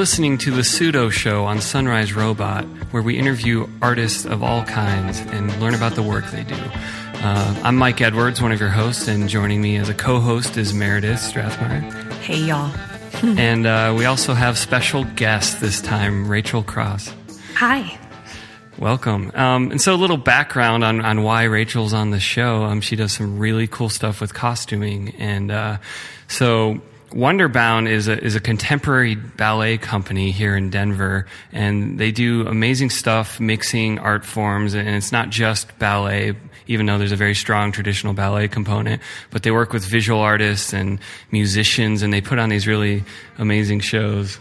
listening to The Pseudo Show on Sunrise Robot, where we interview artists of all kinds and learn about the work they do. Uh, I'm Mike Edwards, one of your hosts, and joining me as a co host is Meredith Strathmeyer. Hey, y'all. and uh, we also have special guest this time, Rachel Cross. Hi. Welcome. Um, and so, a little background on, on why Rachel's on the show. Um, she does some really cool stuff with costuming. And uh, so, Wonderbound is a, is a contemporary ballet company here in Denver, and they do amazing stuff mixing art forms, and it's not just ballet, even though there's a very strong traditional ballet component, but they work with visual artists and musicians, and they put on these really amazing shows.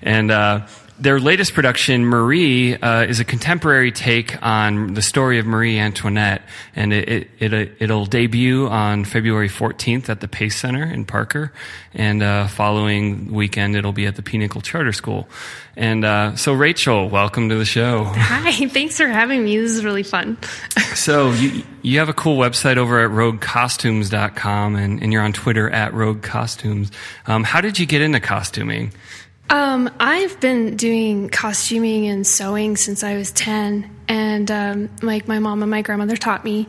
And uh, their latest production, Marie, uh, is a contemporary take on the story of Marie Antoinette, and it, it, it, will debut on February 14th at the Pace Center in Parker, and uh, following weekend it'll be at the Pinnacle Charter School. And uh, so, Rachel, welcome to the show. Hi, thanks for having me. This is really fun. so, you, you have a cool website over at roguecostumes.com, and, and you're on Twitter at roguecostumes. Um, how did you get into costuming? Um, I've been doing costuming and sewing since I was 10. And um, like my mom and my grandmother taught me.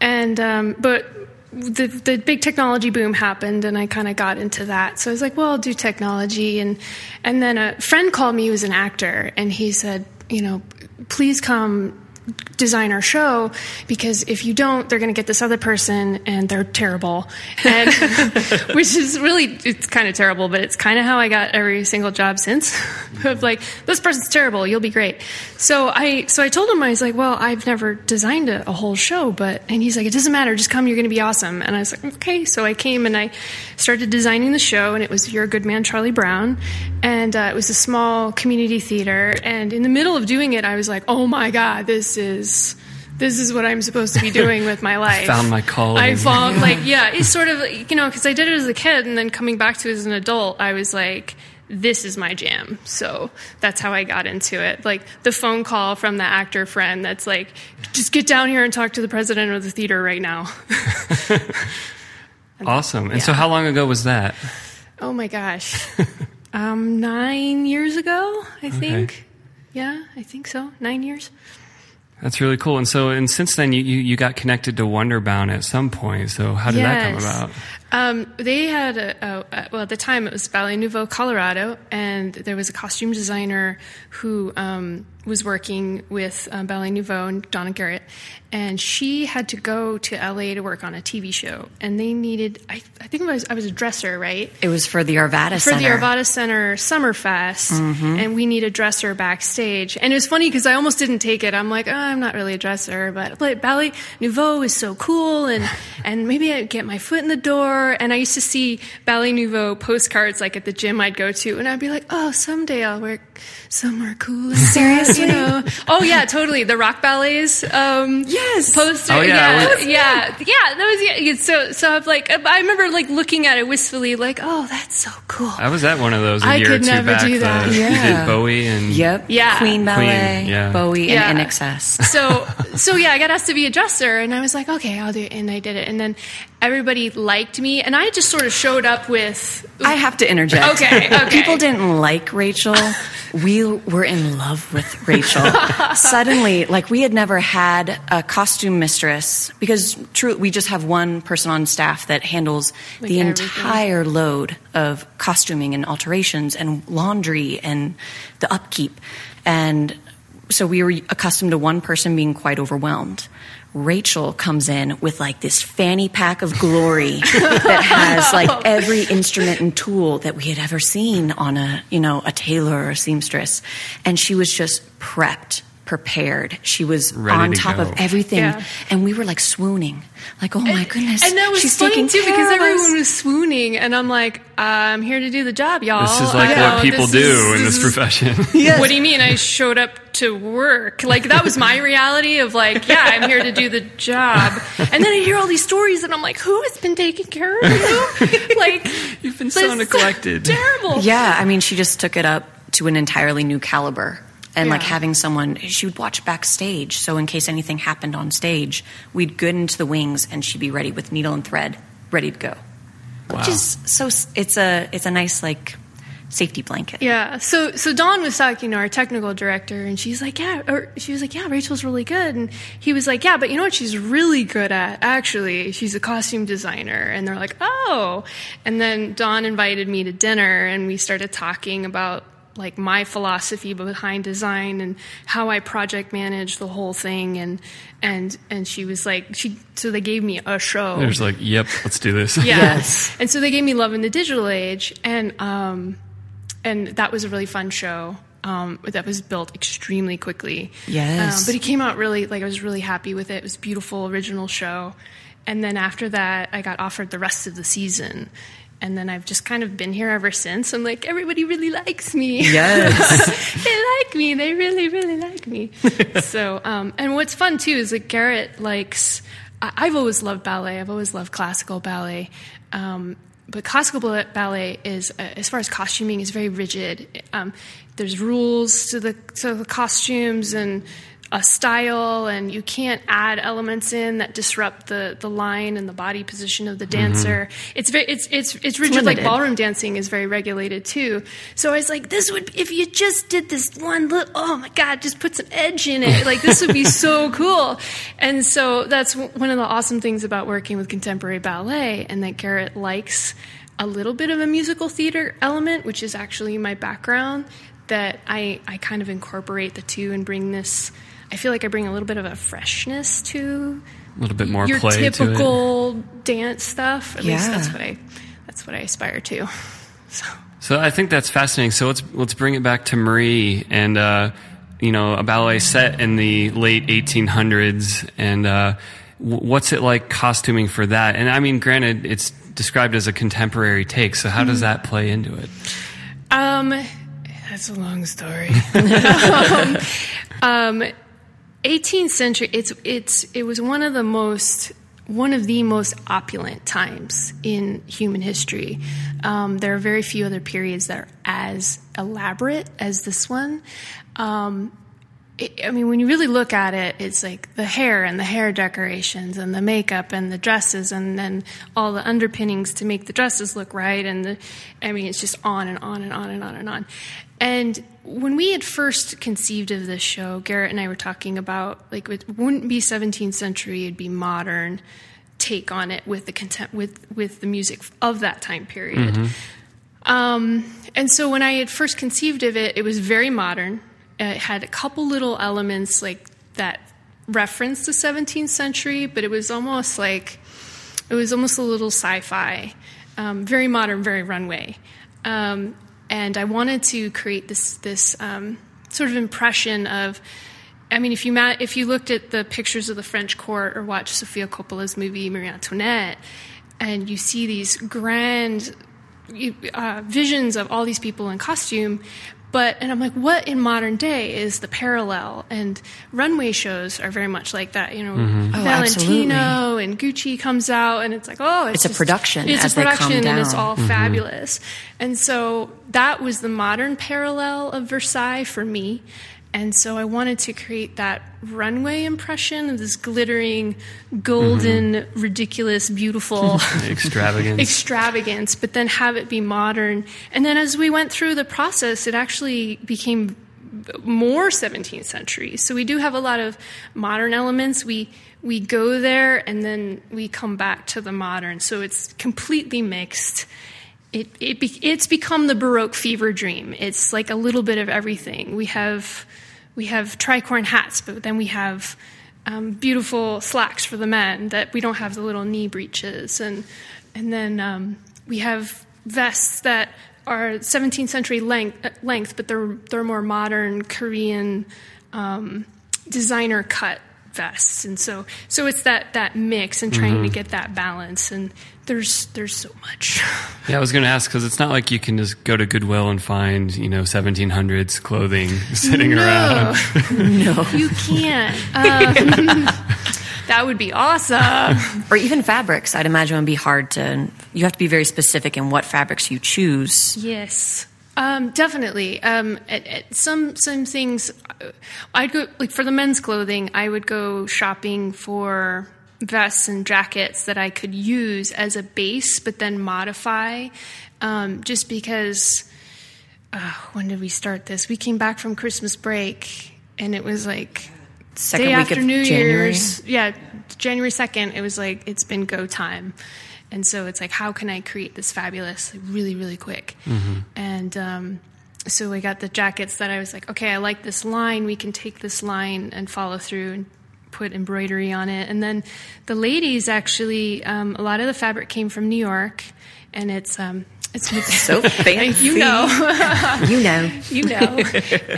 And, um, but the, the big technology boom happened and I kind of got into that. So I was like, well, I'll do technology. And, and then a friend called me who was an actor and he said, you know, please come design our show because if you don't, they're going to get this other person and they're terrible. And which is really, it's kind of terrible, but it's kind of how I got every single job since of like, this person's terrible. You'll be great. So I, so I told him, I was like, well, I've never designed a, a whole show, but, and he's like, it doesn't matter. Just come. You're going to be awesome. And I was like, okay. So I came and I started designing the show and it was You're a Good Man, Charlie Brown. And uh, it was a small community theater. And in the middle of doing it, I was like, oh my God, this is this is what I'm supposed to be doing with my life. I found my calling. I found like yeah, it's sort of you know because I did it as a kid and then coming back to it as an adult, I was like. This is my jam. So that's how I got into it. Like the phone call from the actor friend that's like, just get down here and talk to the president of the theater right now. awesome. And yeah. so, how long ago was that? Oh my gosh. Um, nine years ago, I think. Yeah, I think so. Nine years. That's really cool. And so, and since then, you, you, you got connected to Wonderbound at some point. So, how did yes. that come about? Um, they had a, a, well at the time it was Ballet Nouveau, Colorado, and there was a costume designer who um, was working with um, Ballet Nouveau and Donna Garrett, and she had to go to LA to work on a TV show, and they needed I, I think I was I was a dresser, right? It was for the Arvada for Center. the Arvada Center Summerfest, mm-hmm. and we need a dresser backstage, and it was funny because I almost didn't take it. I'm like, oh, I'm not really a dresser, but, but Ballet Nouveau is so cool, and and maybe I'd get my foot in the door. And I used to see Ballet Nouveau postcards like at the gym I'd go to, and I'd be like, oh, someday I'll work somewhere cool. Seriously, you know? Oh yeah, totally. The rock ballets. Um, yes. Poster. Oh yeah. Yeah. Yeah. yeah. That was yeah. So so I've like I remember like looking at it wistfully, like, oh, that's so cool. I was at one of those a I year could or two never back. do that. The, Yeah. You did Bowie and Yep. Yeah. Queen Ballet, Queen, yeah. Bowie, Yeah. and INXS. so so yeah, I got asked to be a dresser, and I was like, okay, I'll do it, and I did it, and then everybody liked me, and I just sort of showed up with. I have to interject. Okay, okay. People didn't like Rachel. We were in love with Rachel. Suddenly, like we had never had a costume mistress because true, we just have one person on staff that handles Like the everything. entire load of costuming and alterations and laundry and the upkeep. And so we were accustomed to one person being quite overwhelmed. Rachel comes in with like this fanny pack of glory that has like every instrument and tool that we had ever seen on a, you know, a tailor or a seamstress. And she was just prepped, prepared. She was Ready on to top go. of everything. Yeah. And we were like swooning. Like, oh my goodness. And that was she's funny taking too care because of us. everyone was swooning, and I'm like, I'm here to do the job, y'all. This is like You know, what people do is- in this is- profession. What do you mean? I showed up to work. Like that was my reality of like, yeah, I'm here to do the job. And then I hear all these stories, and I'm like, who has been taking care of you? Like You've been so this is neglected. terrible. Yeah, I mean, she just took it up to an entirely new caliber. And like having someone, she would watch backstage. So in case anything happened on stage, we'd go into the wings and she'd be ready with needle and thread, ready to go. Which is so, it's a, it's a nice like safety blanket. Yeah. So so Dawn was talking to our technical director, and she's like, yeah, or she was like, yeah, Rachel's really good, and he was like, yeah, but you know what she's really good at? Actually, she's a costume designer, and they're like, oh, and then Dawn invited me to dinner, and we started talking about like my philosophy behind design and how I project manage the whole thing and and and she was like she so they gave me a show. There's like, yep, let's do this. Yeah. Yes. And so they gave me Love in the Digital Age, and um, and that was a really fun show. Um, that was built extremely quickly. Yes. Um, but it came out really like I was really happy with it. It was a beautiful original show. And then after that, I got offered the rest of the season. And then I've just kind of been here ever since. I'm like, everybody really likes me. Yes. they like me. They really, really like me. so, um, and what's fun too is that Garrett likes. I- I've always loved ballet. I've always loved classical ballet. Um, but classical ballet is, uh, as far as costuming, is very rigid. Um, there's rules to the to the costumes and a style, and you can't add elements in that disrupt the, the line and the body position of the mm-hmm. dancer. It's very it's it's it's rigid. like ballroom dancing is very regulated too. So I was like, this would if you just did this one little oh my god, just put some edge in it. Like this would be so cool. And so that's one of the awesome things about working with contemporary ballet, and that Garrett likes a little bit of a musical theater element, which is actually my background. That I I kind of incorporate the two and bring this. I feel like I bring a little bit of a freshness to A little bit more your play to it. typical dance stuff. At least Yeah. that's what I that's what I aspire to. So So I think that's fascinating. So let's let's bring it back to Marie and uh, you know a ballet set in the late 1800s and uh, what's it like costuming for that? And I mean, granted, it's described as a contemporary take. So how does that play into it? um that's a long story. um, um, 18th century it's it's it was one of the most one of the most opulent times in human history. Um, there are very few other periods that are as elaborate as this one. Um, it, I mean, when you really look at it, it's like the hair and the hair decorations and the makeup and the dresses and then all the underpinnings to make the dresses look right. And the, I mean, it's just on and on and on and on and on. And when we had first conceived of this show, Garrett and I were talking about like it wouldn't be 17th century; it'd be modern take on it with the content with with the music of that time period. Um, and so when I had first conceived of it, it was very modern. It had a couple little elements like that referenced the 17th century, but it was almost like it was almost a little sci-fi, um, very modern, very runway. Um, and I wanted to create this this um, sort of impression of. I mean, if you ma- if you looked at the pictures of the French court or watched Sofia Coppola's movie Marie Antoinette, and you see these grand uh, visions of all these people in costume. But and I'm like, what in modern day is the parallel? And runway shows are very much like that. You know, mm-hmm. Oh, Valentino and Gucci comes out, and it's like, oh, It's a just- production It's as a they come production, and it's all mm-hmm. fabulous. And so that was the modern parallel of Versailles for me. And so I wanted to create that runway impression of this glittering, golden, mm-hmm. ridiculous, beautiful Extravagance. extravagance, but then have it be modern. And then as we went through the process, it actually became more 17th century. So we do have a lot of modern elements. We we go there and then we come back to the modern. So it's completely mixed. It, it be, it's become the Baroque fever dream. It's like a little bit of everything. We have we have tricorn hats, but then we have um, beautiful slacks for the men that we don't have the little knee breeches, and and then um, we have vests that are 17th century length, length but they're they're more modern Korean um, designer cut vests, and so so it's that that mix and trying to get that balance, and there's there's so much. Yeah, I was going to ask because it's not like you can just go to Goodwill and find you know 1700s clothing sitting around. no, you can't. Um, that would be awesome. or even fabrics. I'd imagine would be hard to. You have to be very specific in what fabrics you choose. Yes, um, definitely. Um, at, at some some things, uh, I'd go like for the men's clothing. I would go shopping for vests and jackets that I could use as a base, but then modify, um, just because. uh, when did we start this? We came back from Christmas break, and it was like Second day week after of New January. Year's. Yeah, January second. It was like it's been go time, and so it's like how can I create this fabulous like, really really quick? And um, so we got the jackets that I was like, okay, I like this line. We can take this line and follow through and put embroidery on it. And then the ladies actually, um, a lot of the fabric came from New York, and it's um, it's So fancy. you know You know. you know.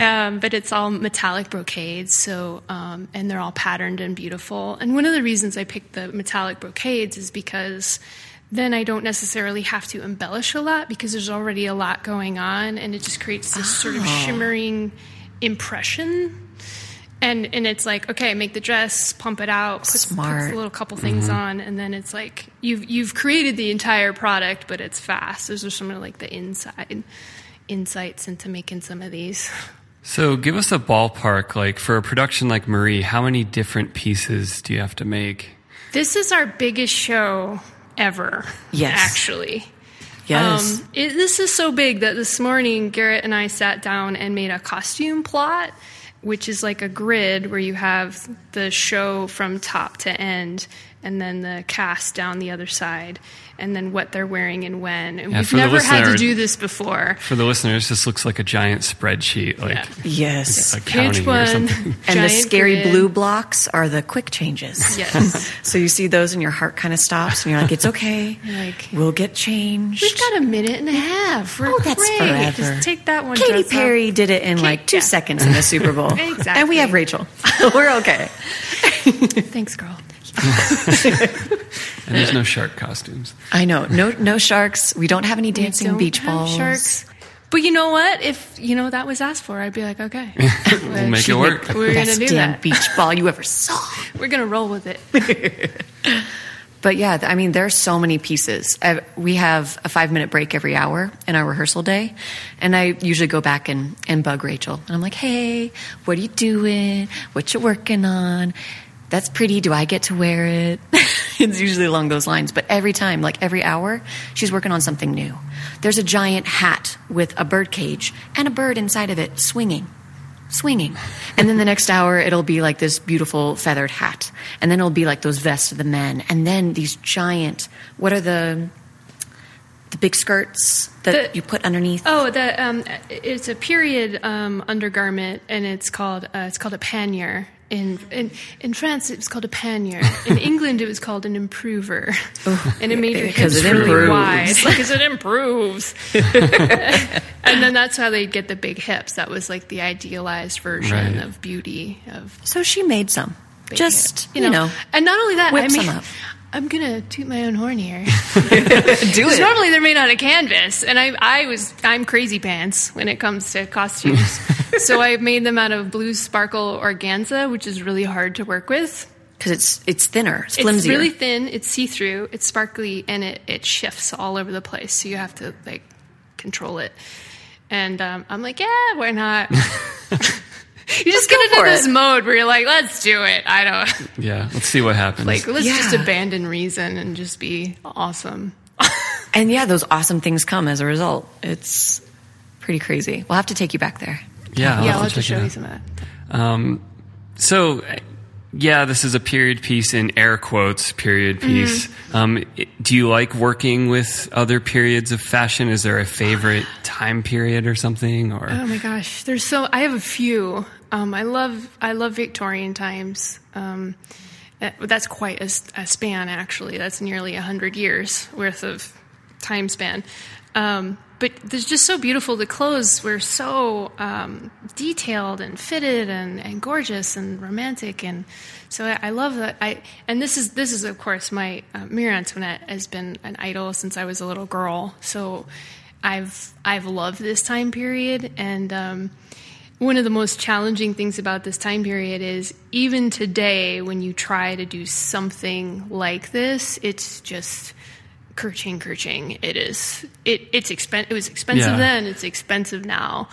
um, but it's all metallic brocades, so um, and they're all patterned and beautiful. And one of the reasons I picked the metallic brocades is because then I don't necessarily have to embellish a lot because there's already a lot going on, and it just creates this sort of shimmering impression. And and it's like okay, make the dress, pump it out, put, Smart. put a little couple things Mm-hmm. on, and then it's like you've you've created the entire product, but it's fast. Those are some of like the inside insights into making some of these. So give us a ballpark, like for a production like Marie, how many different pieces do you have to make? This is our biggest show ever. Yes. actually. Yes. Um, it, this is so big that this morning Garrett and I sat down and made a costume plot, which is like a grid where you have the show from top to end, and then the cast down the other side, and then what they're wearing and when. And Yeah, we've for the never had to do this before. For the listeners, this looks like a giant spreadsheet, like yes. accounting Page or one. And the scary grid. blue blocks are the quick changes. Yes. So you see those and your heart kind of stops and you're like, it's okay. Like- we'll get changed. We've got a minute and a half. We're Oh, that's forever. Just take that one. Katy dress off. Perry did it in like two yeah. seconds in the Super Bowl. Exactly. And we have Rachel. We're okay. Thanks, girl. And there's no shark costumes. I know. No no sharks. We don't have any dancing Don't beach have balls. Sharks. But you know what? If you know that was asked for, I'd be like, okay, We'll make it work. We're gonna do damn that. beach ball you ever saw. We're gonna roll with it. But yeah, I mean, there's so many pieces. Uh, We have a five minute break every hour in our rehearsal day. And I usually go back and, and bug Rachel. And I'm like, hey, what are you doing? What you working on? That's pretty. Do I get to wear it? it's usually along those lines. But every time, like every hour, she's working on something new. There's a giant hat with a bird cage and a bird inside of it swinging swinging. And then the next hour, it'll be like this beautiful feathered hat. And then it'll be like those vests of the men. And then these giant, what are the, the big skirts that The- you put underneath? Oh, the um, it's a period um, undergarment, and it's called uh, it's called a pannier. In, in in France, it was called a pannier. In England, it was called an improver, and it made your Because hips it really improves. wide because it improves. and then that's how they get the big hips. That was like the idealized version Right. of beauty of So she made some. big Just, hips. you know, And not only that, whip I mean, some up. I'm gonna toot my own horn here. do it. normally they're made out of canvas, and I, I was, I'm crazy pants when it comes to costumes. so I made them out of blue sparkle organza, which is really hard to work with. Because it's, it's thinner, it's It's really thin, it's see through, it's sparkly, and it, it shifts all over the place. So you have to like control it. And um, I'm like, yeah, why not? you just go get into this it. mode where you're like, let's do it. I don't Yeah, let's see what happens. like let's just abandon reason and just be awesome. and yeah, those awesome things come as a result. It's pretty crazy. We'll have to take you back there. yeah, I'll yeah, have I'll have to show you some of that. Um, so, yeah, this is a period piece in air quotes, period piece. Um, do you like working with other periods of fashion? Is there a favorite time period or something? Or Oh my gosh, there's so I have a few. Um, I love I love Victorian times. Um, that- that's quite a span actually. That's nearly hundred years worth of time span. Um, but there's just so beautiful. The clothes were so um, detailed and fitted and, and gorgeous and romantic, and so I, I love that. I and this is this is of course my uh, Marie Antoinette has been an idol since I was a little girl. So I've I've loved this time period, and um, one of the most challenging things about this time period is even today, when you try to do something like this, it's just kerching, kerching. It is it it's expen- It was expensive Yeah. then. It's expensive now.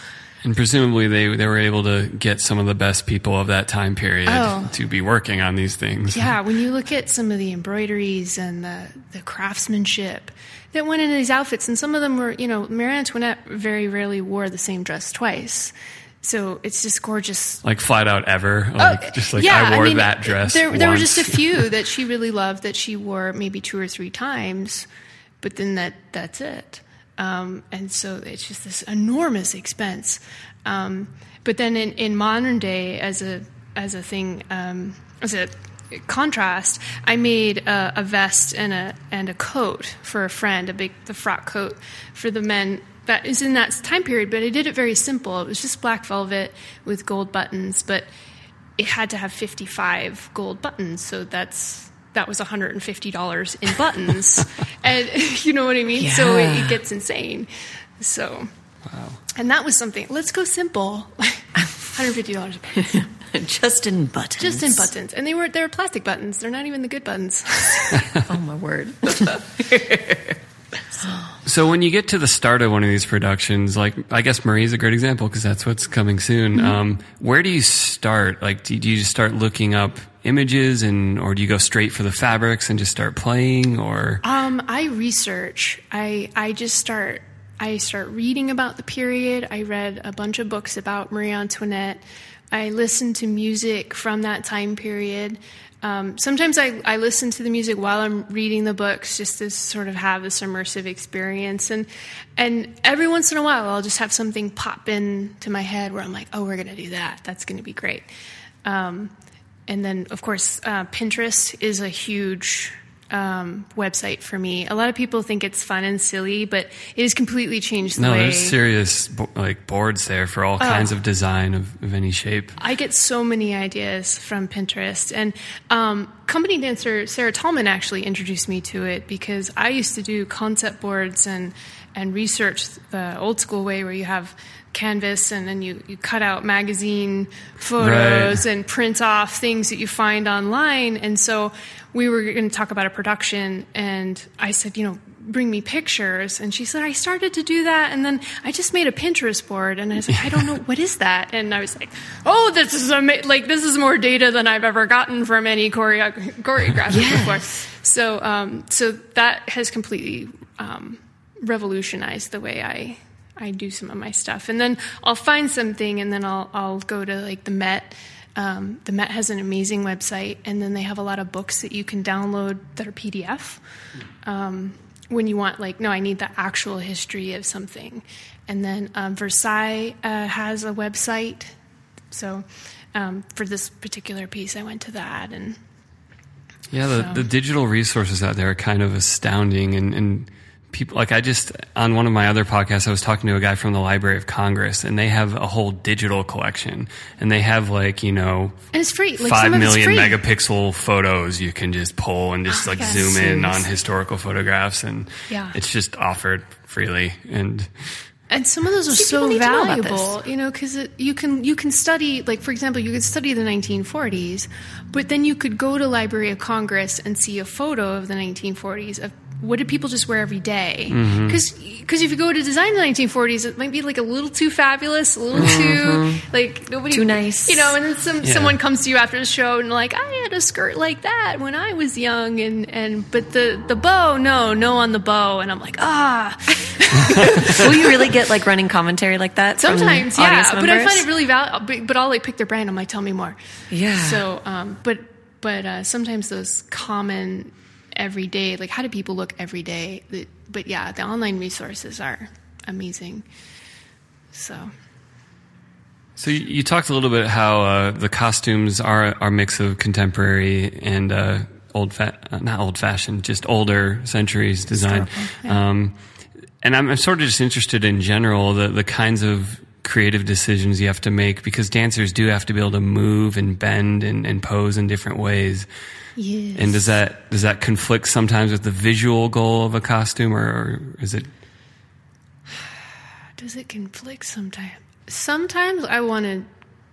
And presumably they they were able to get some of the best people of that time period Oh. to be working on these things. Yeah, when you look at some of the embroideries and the, the craftsmanship that went into these outfits, and some of them were, you know, Marie Antoinette very rarely wore the same dress twice. So it's just gorgeous. Like flat out ever. Like, just like Oh, yeah, I wore mean, that dress. There, there were just a few that she really loved that she wore maybe two or three times, but then that that's it. Um, and so it's just this enormous expense. Um, but then in, in modern day, as a as a thing, um, as a contrast, I made a, a vest and a and a coat for a friend, a big the frock coat for the men that is in that time period. But I did it very simple. It was just black velvet with gold buttons, but it had to have 55 gold buttons so that's that was $150 in buttons and you know what i mean so it, it gets insane so Wow. and that was something let's go simple $150 a button. Just in buttons. just in buttons and they were they were plastic buttons they're not even the good buttons Oh my word. So when you get to the start of one of these productions, like I guess Marie's a great example because that's what's coming soon. Mm-hmm. Um, where do you start? Like, do, do you just start looking up images, and or do you go straight for the fabrics and just start playing? Or Um, I research. I I just start. I start reading about the period. I read a bunch of books about Marie Antoinette. I listen to music from that time period. Um, sometimes I, I listen to the music while I'm reading the books, just to sort of have this immersive experience. And and every once in a while, I'll just have something pop in to my head where I'm like, oh, we're gonna do that. That's gonna be great. Um, and then, of course, uh, Pinterest is a huge um, website for me. A lot of people think it's fun and silly, but it has completely changed the no, way there's serious like boards there for all kinds of design of, of any shape. I get so many ideas from Pinterest. And um, company dancer Sarah Tallman actually introduced me to it because I used to do concept boards and, and research the old school way where you have canvas and then you, you cut out magazine photos Right. and print off things that you find online. And so we were going to talk about a production, and I said, you know, bring me pictures. And she said, I started to do that, and then I just made a Pinterest board. And I was like, I don't know, what is that? And I was like, oh, this is ama- like this is more data than I've ever gotten from any choreo- choreography Yes. before. So, um, so that has completely um, revolutionized the way I. I do some of my stuff, and then I'll find something, and then I'll I'll go to like the Met, um, the Met has an amazing website, and then they have a lot of books that you can download that are PDF. Um, when you want, like, no, I need the actual history of something. And then um, Versailles uh, has a website. So um, for this particular piece, I went to that. And Yeah, the, So- the digital resources out there are kind of astounding, and, and people like I just on one of my other podcasts, I was talking to a guy from the Library of Congress, and they have a whole digital collection, and they have like you know and it's free. Like five some of it's million free. megapixel photos you can just pull and just Oh, like yes. zoom in on historical photographs, and Yeah. it's just offered freely and. And some of those are See, so people need to know about valuable, you know, because you can you can study, like for example, you could study the 1940s, but then you could go to Library of Congress and see a photo of the 1940s of what did people just wear every day? Mm-hmm. Because if you go to design the 1940s, it might be like a little too fabulous, a little too like nobody Too nice. you know. And then some Mm-hmm. Yeah. someone comes to you after the show and like I had a skirt like that when I was young, and and but the the bow, no, no on the bow, and I'm like ah. Will you really get like running commentary like that? Sometimes, audience yeah, but I find it really valuable. But I'll like pick their brain. I'm like, tell me more. Yeah. So, um, but but uh, sometimes those common everyday, like how do people look every day? But yeah, the online resources are amazing. So So you, talked a little bit how uh, the costumes are are a mix of contemporary and uh, old fa- uh, not old fashioned, just older centuries design. Yeah. Um, and I'm, I'm sort of just interested in general the the kinds of creative decisions you have to make because dancers do have to be able to move and bend and, and pose in different ways. Yes. And does that does that conflict sometimes with the visual goal of a costume, or, or is it? does it conflict sometimes? Sometimes I want to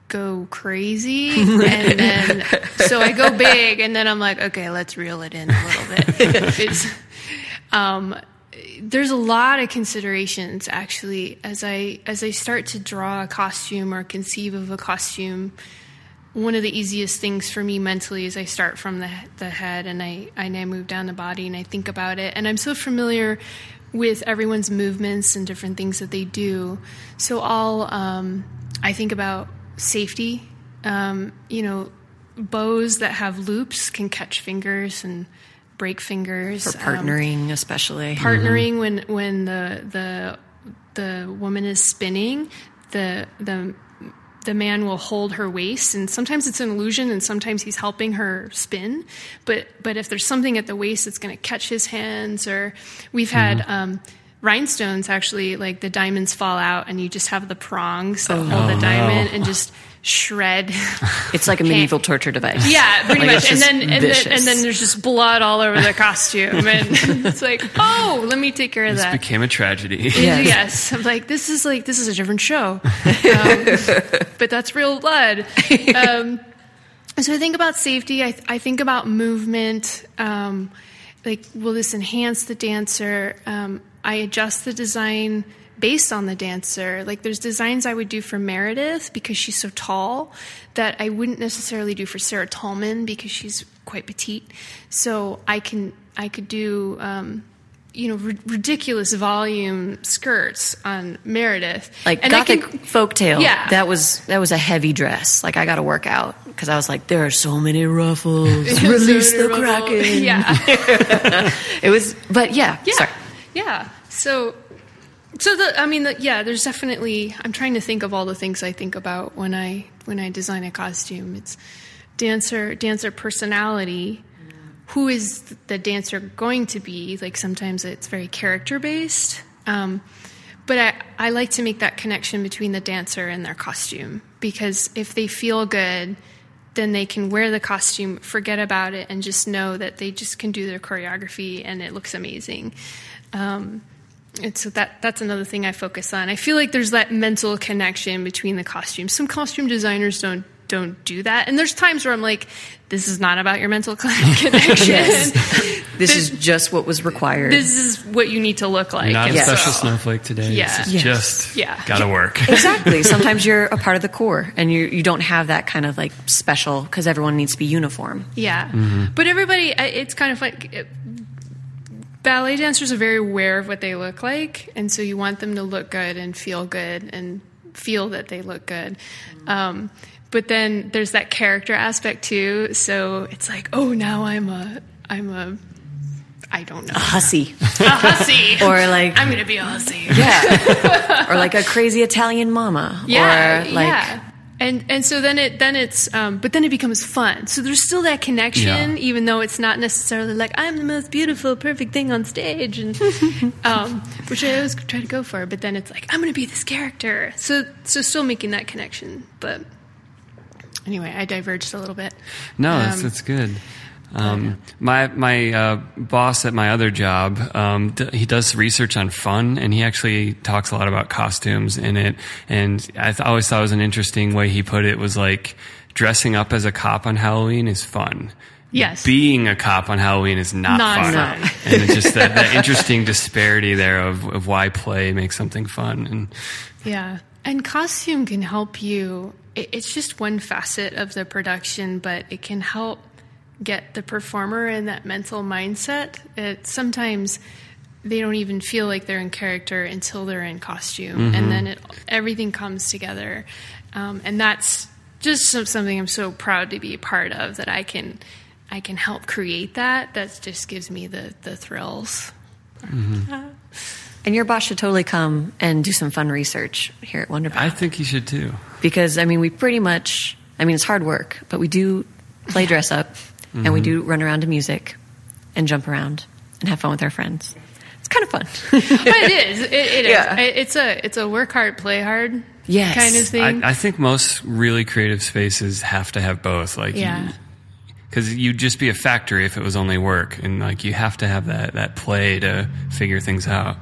go crazy, and then so I go big, and then I'm like, okay, let's reel it in a little bit. it's, um, there's a lot of considerations actually as I as I start to draw a costume or conceive of a costume. One of the easiest things for me mentally is I start from the the head and I and I move down the body and I think about it and I'm so familiar with everyone's movements and different things that they do. So I'll um, I think about safety. Um, you know, bows that have loops can catch fingers and break fingers for partnering, um, especially partnering mm-hmm. when when the the the woman is spinning, the the the man will hold her waist and sometimes it's an illusion and sometimes he's helping her spin but but if there's something at the waist that's going to catch his hands or we've had mm-hmm. um, rhinestones actually like the diamonds fall out and you just have the prongs that oh, hold the diamond no. and just shred. It's like a medieval torture device. Yeah, pretty like much. And then and then and then there's just blood all over the costume, and it's like, oh, let me take care of this that. became a tragedy. Yes. yes. I'm like, this is like this is a different show, um, but that's real blood. Um, so I think about safety. I, I think about movement. Um, like, will this enhance the dancer? Um, I adjust the design based on the dancer. Like there's designs I would do for Meredith because she's so tall that I wouldn't necessarily do for Sarah Tallman because she's quite petite. So I can I could do um, you know r- ridiculous volume skirts on Meredith, like and gothic can, folktale. Yeah, that was that was a heavy dress. Like I got to work out because I was like, there are so many ruffles. Release the kraken. Yeah, it was. But yeah, yeah, sorry. yeah. So so the, I mean, the, yeah, there's definitely. I'm trying to think of all the things I think about when I when I design a costume. It's dancer dancer personality. Who is the dancer going to be? Like sometimes it's very character based. Um, but I, I like to make that connection between the dancer and their costume because if they feel good, then they can wear the costume, forget about it, and just know that they just can do their choreography and it looks amazing. Um, and so that that's another thing I focus on. I feel like there's that mental connection between the costumes. Some costume designers don't don't do that, and there's times where I'm like, this is not about your mental connection. yes. This, this, is just what was required. This is what you need to look like. Not a yes. special snowflake today. Yeah. This yes. just yeah. gotta work. exactly. Sometimes you're a part of the core and you you don't have that kind of like special because everyone needs to be uniform. Yeah. Mm-hmm. But everybody, it's kind of like ballet dancers are very aware of what they look like, and so you want them to look good and feel good and feel that they look good. Um, but then there's that character aspect too. So it's like, oh, now I'm a, I'm a, I don't know, a hussy, a hussy, or like I'm gonna be a hussy, yeah, or like a crazy Italian mama, yeah, or like. Yeah and and so then it then it's um, but then it becomes fun. So there's still that connection yeah. even though it's not necessarily like i'm the most beautiful perfect thing on stage and um, which i always try to go for but then it's like i'm gonna be this character. So so still making that connection but anyway i diverged a little bit. No um, that's, that's good um, my my uh, boss at my other job, um, d- he does research on fun, and he actually talks a lot about costumes in it. And I th- always thought it was an interesting way he put it. Was like dressing up as a cop on Halloween is fun. Yes. Being a cop on Halloween is not, not fun. and it's just that, that interesting disparity there of, of why play makes something fun. And yeah, and costume can help you. It's just one facet of the production, but it can help get the performer in that mental mindset. It sometimes they don't even feel like they're in character until they're in costume, mm-hmm. and then it, everything comes together. Um, and that's just something I'm so proud to be a part of. That I can I can help create that. That just gives me the the thrills. Mm-hmm. And your boss should totally come and do some fun research here at Wonderbound. I think he should too. Because I mean, we pretty much. I mean, it's hard work, but we do play dress up mm-hmm. and we do run around to music and jump around and have fun with our friends. It's kind of fun. but it is. It, it yeah. is. It's a it's a work hard, play hard yes. kind of thing. I, I think most really creative spaces have to have both. Like yeah. because you'd just be a factory if it was only work, and like you have to have that that play to figure things out.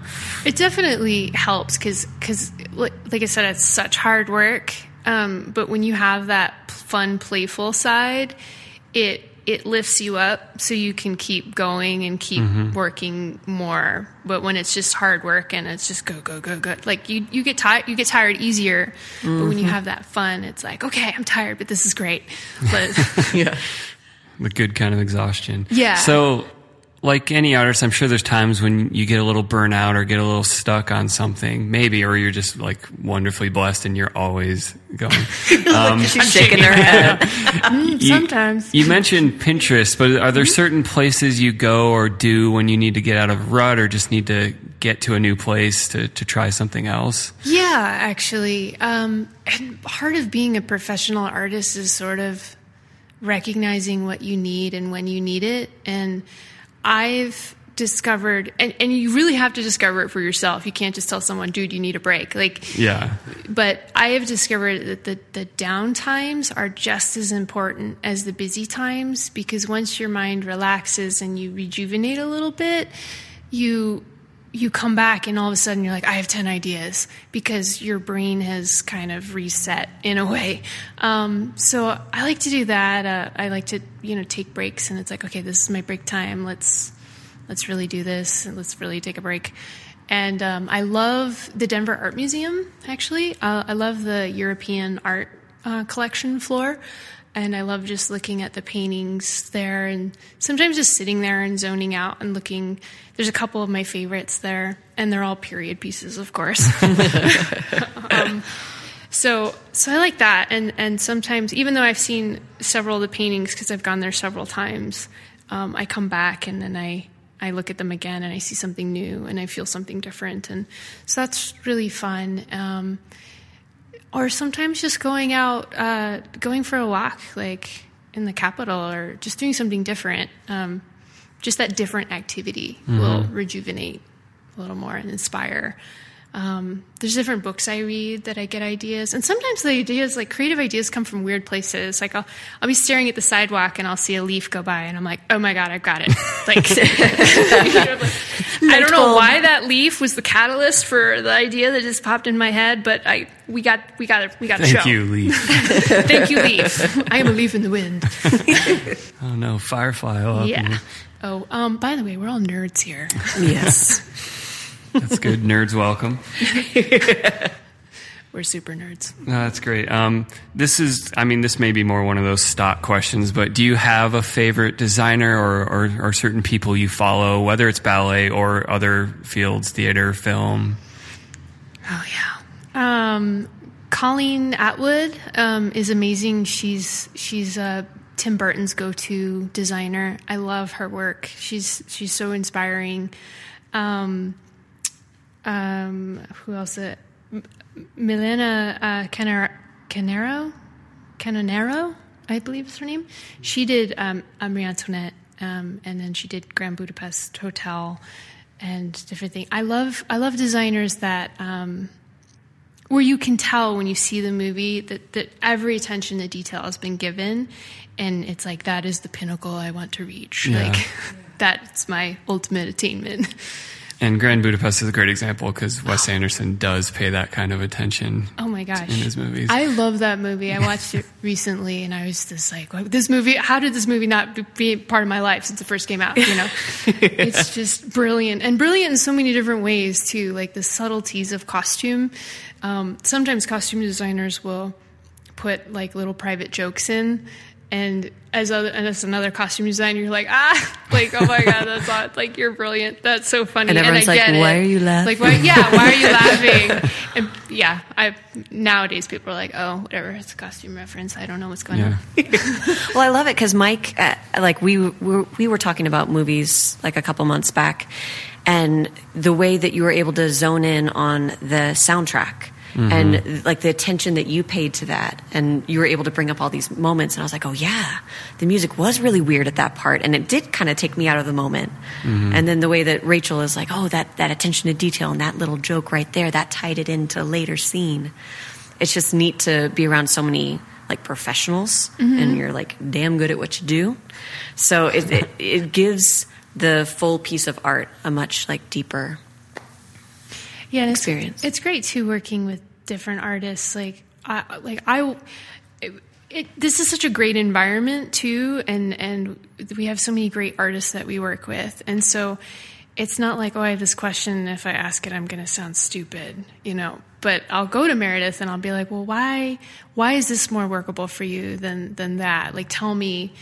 It definitely helps because because like, like I said, it's such hard work. Um, but when you have that fun, playful side, it it lifts you up so you can keep going and keep Mm-hmm. working more. But when it's just hard work and it's just go go go go, like you you get tired you get tired easier. But Mm-hmm. when you have that fun, it's like okay, I'm tired, but this is great. But Yeah. the good kind of exhaustion. Yeah. So, like any artist, I'm sure there's times when you get a little burnout or get a little stuck on something, maybe, or you're just like wonderfully blessed and you're always going. Um, She's shaking her head. you- sometimes. You mentioned Pinterest, but are there certain places you go or do when you need to get out of rut or just need to get to a new place to, to try something else? Yeah, actually. Um, and part of being a professional artist is sort of recognizing what you need and when you need it. And I've discovered, and, and you really have to discover it for yourself. You can't just tell someone, dude, you need a break. Like, Yeah. but I have discovered that the, the down times are just as important as the busy times because once your mind relaxes and you rejuvenate a little bit, you you come back and all of a sudden you're like, I have ten ideas because your brain has kind of reset in a way. Um, so I like to do that. Uh, I like to you know take breaks and it's like, okay, this is my break time. Let's let's really do this and let's really take a break. And um, I love the Denver Art Museum, actually. Uh, I love the European art uh, collection floor. And I love just looking at the paintings there and sometimes just sitting there and zoning out and looking. There's a couple of my favorites there, and they're all period pieces, of course. um, so, so I like that, and and sometimes even though I've seen several of the paintings because I've gone there several times, um, I come back and then I I look at them again and I see something new and I feel something different, and so that's really fun. Um, or sometimes just going out, uh, going for a walk, like in the capital, or just doing something different. Um, just that different activity will rejuvenate a little more and inspire. Um, there's different books I read that I get ideas, and sometimes the ideas, like creative ideas, come from weird places. Like I'll I'll be staring at the sidewalk and I'll see a leaf go by, and I'm like, oh my god, I've got it. Like, I don't know why that leaf was the catalyst for the idea that just popped in my head, but I we got we got it we got a Thank show. you, Leaf. Thank you, leaf. I am a leaf in the wind. oh no, Firefly. Oh, Yeah. Oh, um, by the way, we're all nerds here. Yes. That's good. Nerds welcome. We're super nerds. No, that's great. Um, this is, I mean, this may be more one of those stock questions, but do you have a favorite designer or, or, or certain people you follow, whether it's ballet or other fields, theater, film? Oh yeah. Um, Colleen Atwood um, is amazing. She's she's uh, Tim Burton's go-to designer. I love her work. She's she's so inspiring. Um, um, who else? Uh, M- Milena uh, Canar- Canonero, I believe is her name. She did um, Marie Antoinette, um, and then she did Grand Budapest Hotel, and different things. I love I love designers that. Um, where you can tell when you see the movie that, that every attention to detail has been given and it's like that is the pinnacle i want to reach Yeah. like that's my ultimate attainment And Grand Budapest is a great example because Wes Anderson does pay that kind of attention oh my gosh. in his movies. i love that movie. I watched it recently and i was just like this movie how did this movie not be- part of my life since it first came out? You know? It's just brilliant. And brilliant in so many different ways too like the subtleties of costume. Um, sometimes costume designers will put like little private jokes in and as other and as another costume designer you're like ah like oh my god that's not, like you're brilliant that's so funny And everyone's I like, "Why it." are you laughing? like why yeah why are you laughing and yeah I nowadays people are like oh whatever it's a costume reference I don't know what's going yeah. on Well, I love it because Mike, uh, like we were, we were talking about movies like a couple months back, and the way that you were able to zone in on the soundtrack. Mm-hmm. And like the attention that you paid to that, and you were able to bring up all these moments, and I was like, "Oh yeah, the music was really weird at that part, and it did kind of take me out of the moment." Mm-hmm. And then the way that Rachel is like, "Oh, that that attention to detail and that little joke right there, that tied it into a later scene." It's just neat to be around so many like professionals mm-hmm. and you're like damn good at what you do so it, it, it gives the full piece of art a much like deeper yeah, and it's- experience. It's, great too working with different artists. Like, I, like I, it, this is such a great environment too, and and we have so many great artists that we work with, and so it's not like oh I have this question, if I ask it, I'm going to sound stupid, you know. But I'll go to Meredith and I'll be like, well, why why is this more workable for you than than that? Like, tell me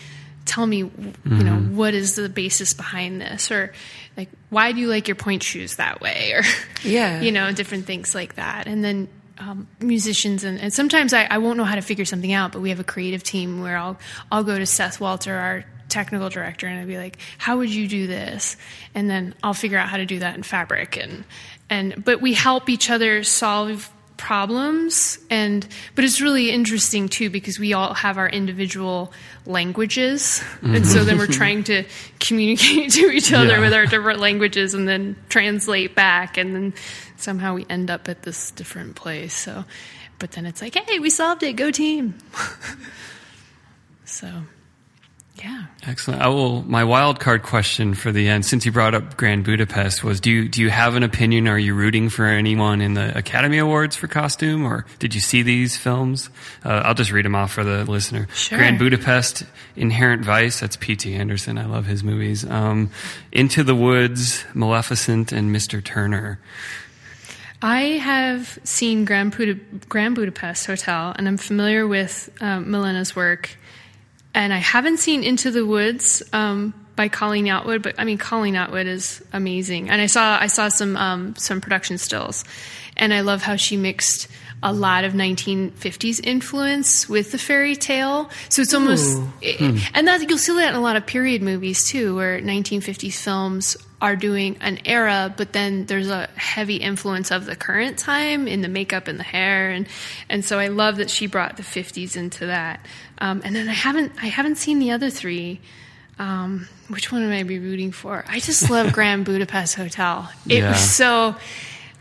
tell me you mm-hmm. know what is the basis behind this? Or like why do you like your point shoes that way? Or yeah. you know different things like that. And then um, musicians and, and sometimes I, I, won't know how to figure something out but we have a creative team where I'll I'll go to Seth Walter our technical director and I'd be like how would you do this? And then I'll figure out how to do that in fabric and and but we help each other solve problems and but it's really interesting too because we all have our individual languages mm-hmm. and so then we're trying to communicate to each other yeah. with our different languages and then translate back and then somehow we end up at this different place so but then it's like hey we solved it go team so yeah. Excellent. I will. My wild card question for the end, since you brought up Grand Budapest, was: Do you do you have an opinion? Are you rooting for anyone in the Academy Awards for costume, or did you see these films? Uh, I'll just read them off for the listener. Sure. Grand Budapest, Inherent Vice. That's P.T. Anderson. I love his movies. Um, Into the Woods, Maleficent, and Mr. Turner. I have seen Grand, Grand Budapest Hotel, and I'm familiar with uh, Milena's work and I haven't seen Into the Woods um, by Colleen Atwood, but I mean Colleen Atwood is amazing, and I saw I saw some um, some production stills, and I love how she mixed a lot of 1950s influence with the fairy tale. So it's almost, it, hmm. and that you'll see that in a lot of period movies too, where 1950s films are doing an era, but then there's a heavy influence of the current time in the makeup and the hair, and and so I love that she brought the 50s into that. Um, and then I haven't I haven't seen the other three. Um, which one am I be rooting for? I just love Grand Budapest Hotel. It yeah. was so.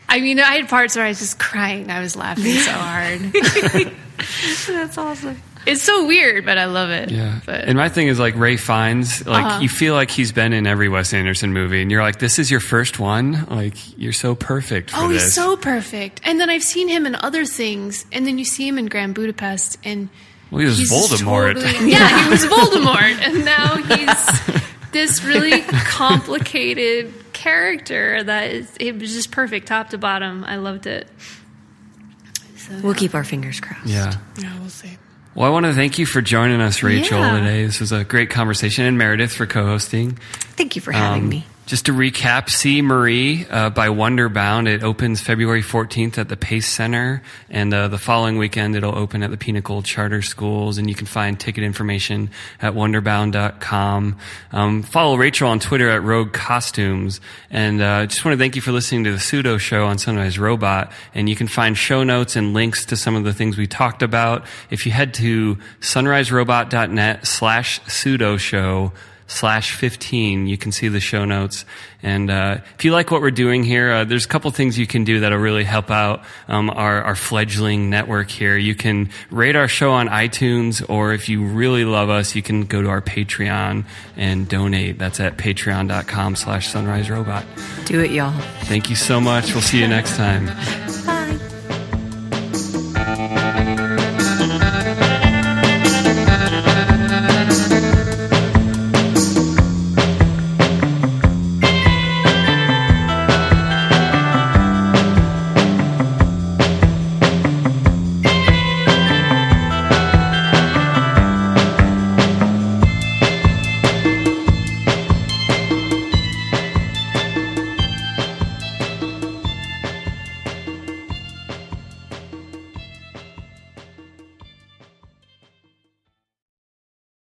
I mean, I had parts where I was just crying. I was laughing so hard. That's awesome. It's so weird, but I love it. Yeah. But. And my thing is like Ralph Fiennes, like uh-huh. you feel like he's been in every Wes Anderson movie, and you're like, this is your first one. Like you're so perfect. oh, this. he's so perfect. And then I've seen him in other things, and then you see him in Grand Budapest, and well, he was he's Voldemort. Totally, yeah, he was Voldemort, and now he's this really complicated character that is it was just perfect top to bottom. I loved it. So, we'll keep our fingers crossed. Yeah. Yeah, we'll see. Well, I want to thank you for joining us, Rachel, yeah. today. This was a great conversation, and Meredith for co-hosting. Thank you for having um, me. Just to recap, See Marie uh, by Wonderbound. It opens February 14th at the Pace Center, and uh, the following weekend it'll open at the Pinnacle Charter Schools, and you can find ticket information at wonderbound.com. Um, follow Rachel on Twitter at Rogue Costumes, and uh, just want to thank you for listening to the Pseudo Show on Sunrise Robot, and you can find show notes and links to some of the things we talked about if you head to sunriserobot.net slash pseudo show slash 15. You can see the show notes. And uh, if you like what we're doing here, uh, there's a couple things you can do that'll really help out um, our, our fledgling network here. You can rate our show on iTunes, or if you really love us, you can go to our Patreon and donate. That's at patreon.com slash sunrise robot. Do it, y'all. Thank you so much. We'll see you next time.